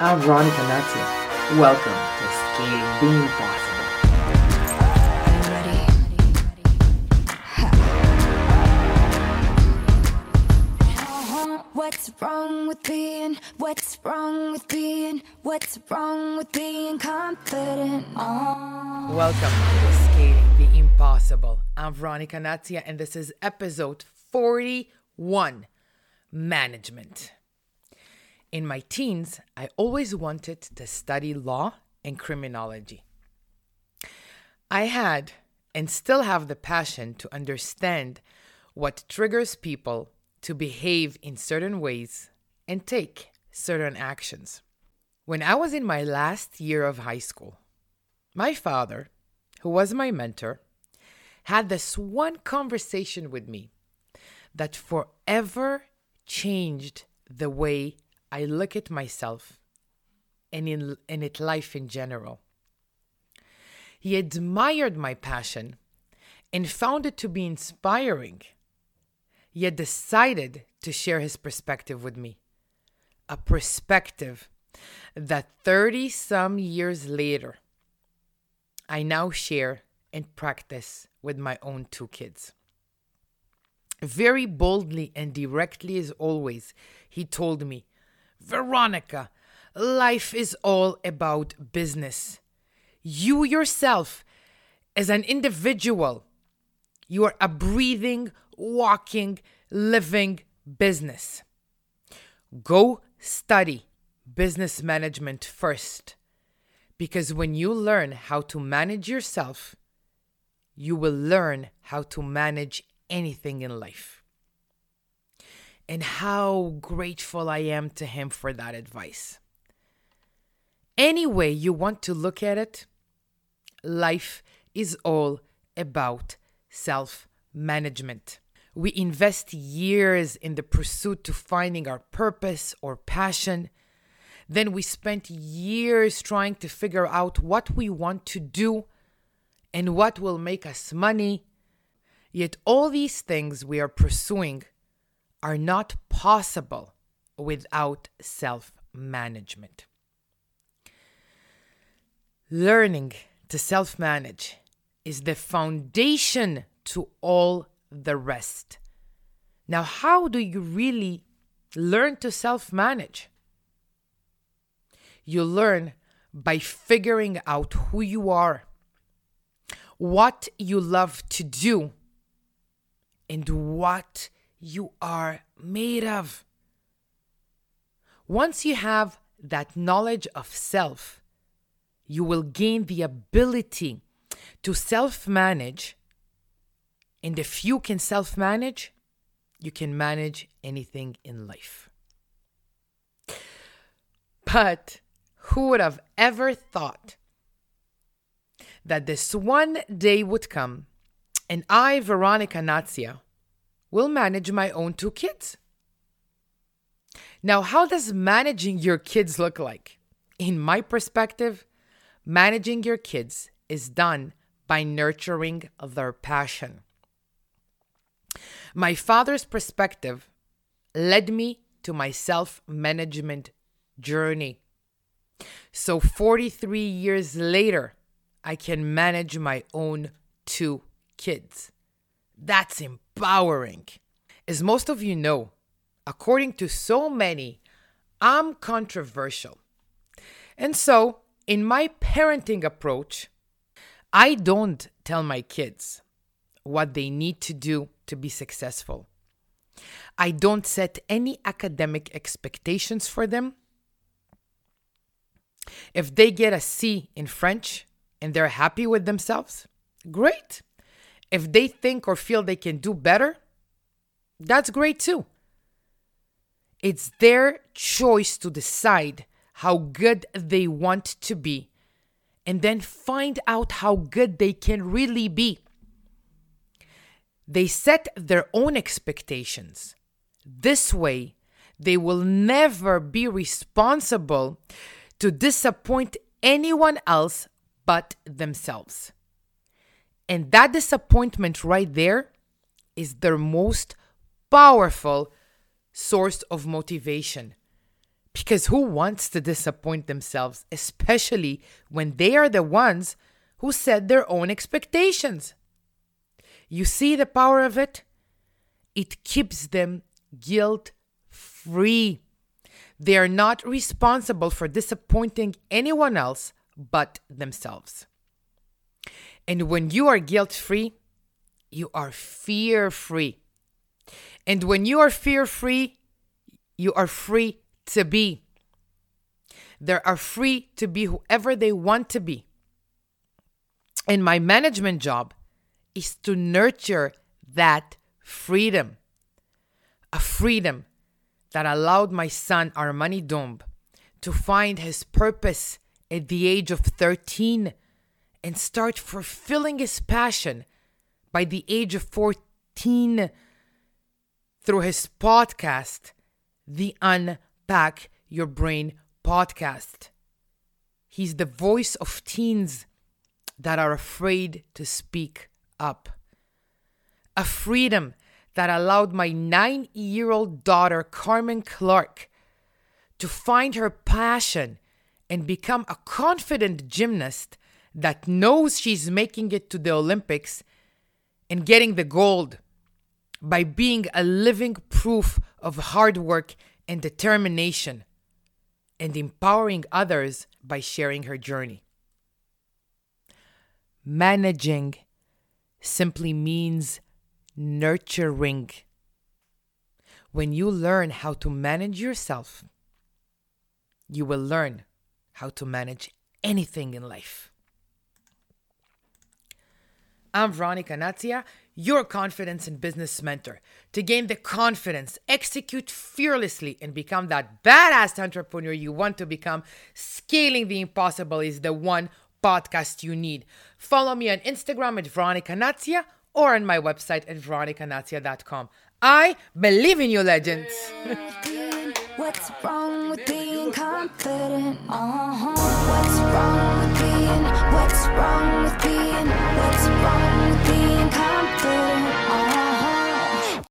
I'm Veronica Natia. Welcome to Scaling the Impossible. What's wrong with being? What's wrong with being? What's wrong with being confident? Oh. Welcome to Scaling the Impossible. I'm Veronica Natia, and this is episode 41 Management. In my teens, I always wanted to study law and criminology. I had and still have the passion to understand what triggers people to behave in certain ways and take certain actions. When I was in my last year of high school, my father, who was my mentor, had this one conversation with me that forever changed the way I look at myself and in, and at life in general. He admired my passion and found it to be inspiring, yet decided to share his perspective with me. A perspective that 30 some years later, I now share and practice with my own two kids. Very boldly and directly as always, he told me Veronica, life is all about business. You yourself, as an individual, you are a breathing, walking, living business. Go study business management first. Because when you learn how to manage yourself, you will learn how to manage anything in life and how grateful I am to him for that advice. Any way you want to look at it, life is all about self management. We invest years in the pursuit to finding our purpose or passion. Then we spent years trying to figure out what we want to do and what will make us money. Yet all these things we are pursuing are not possible without self management. Learning to self manage is the foundation to all the rest. Now, how do you really learn to self manage? You learn by figuring out who you are, what you love to do, and what you are made of. Once you have that knowledge of self, you will gain the ability to self manage. And if you can self manage, you can manage anything in life. But who would have ever thought that this one day would come and I, Veronica Natia, will manage my own two kids. Now, how does managing your kids look like? In my perspective, managing your kids is done by nurturing their passion. My father's perspective led me to my self management journey. So, 43 years later, I can manage my own two kids. That's empowering. As most of you know, according to so many, I'm controversial. And so, in my parenting approach, I don't tell my kids what they need to do to be successful. I don't set any academic expectations for them. If they get a C in French and they're happy with themselves, great. If they think or feel they can do better, that's great too. It's their choice to decide how good they want to be and then find out how good they can really be. They set their own expectations. This way, they will never be responsible to disappoint anyone else but themselves. And that disappointment right there is their most powerful source of motivation Because who wants to disappoint themselves, especially when they are the ones who set their own expectations? You see the power of it? It keeps them guilt free. They are not responsible for disappointing anyone else but themselves. And when you are guilt free, you are fear free. And when you are fear free, you are free to be. They are free to be whoever they want to be. And my management job is to nurture that freedom. A freedom that allowed my son, Armani Domb, to find his purpose at the age of 13 and start fulfilling his passion by the age of 14 through his podcast, the Unpack Your Brain podcast. He's the voice of teens that are afraid to speak up. A freedom that allowed my nine year old daughter, Carmen Clark, to find her passion and become a confident gymnast that knows she's making it to the Olympics and getting the gold by being a living proof of hard work and determination and empowering others by sharing her journey. Managing simply means nurturing. When you learn how to manage yourself, you will learn how to manage anything in life. I'm Veronica Natzia, your confidence and business mentor. To gain the confidence, execute fearlessly, and become that badass entrepreneur you want to become, Scaling the Impossible is the one podcast you need. Follow me on Instagram at Veronica Natzia or on my website at veronicanatzia.com. I believe in you, legends. What's wrong with being confident? Uh-huh. What's what's wrong with being, what's wrong with being kind?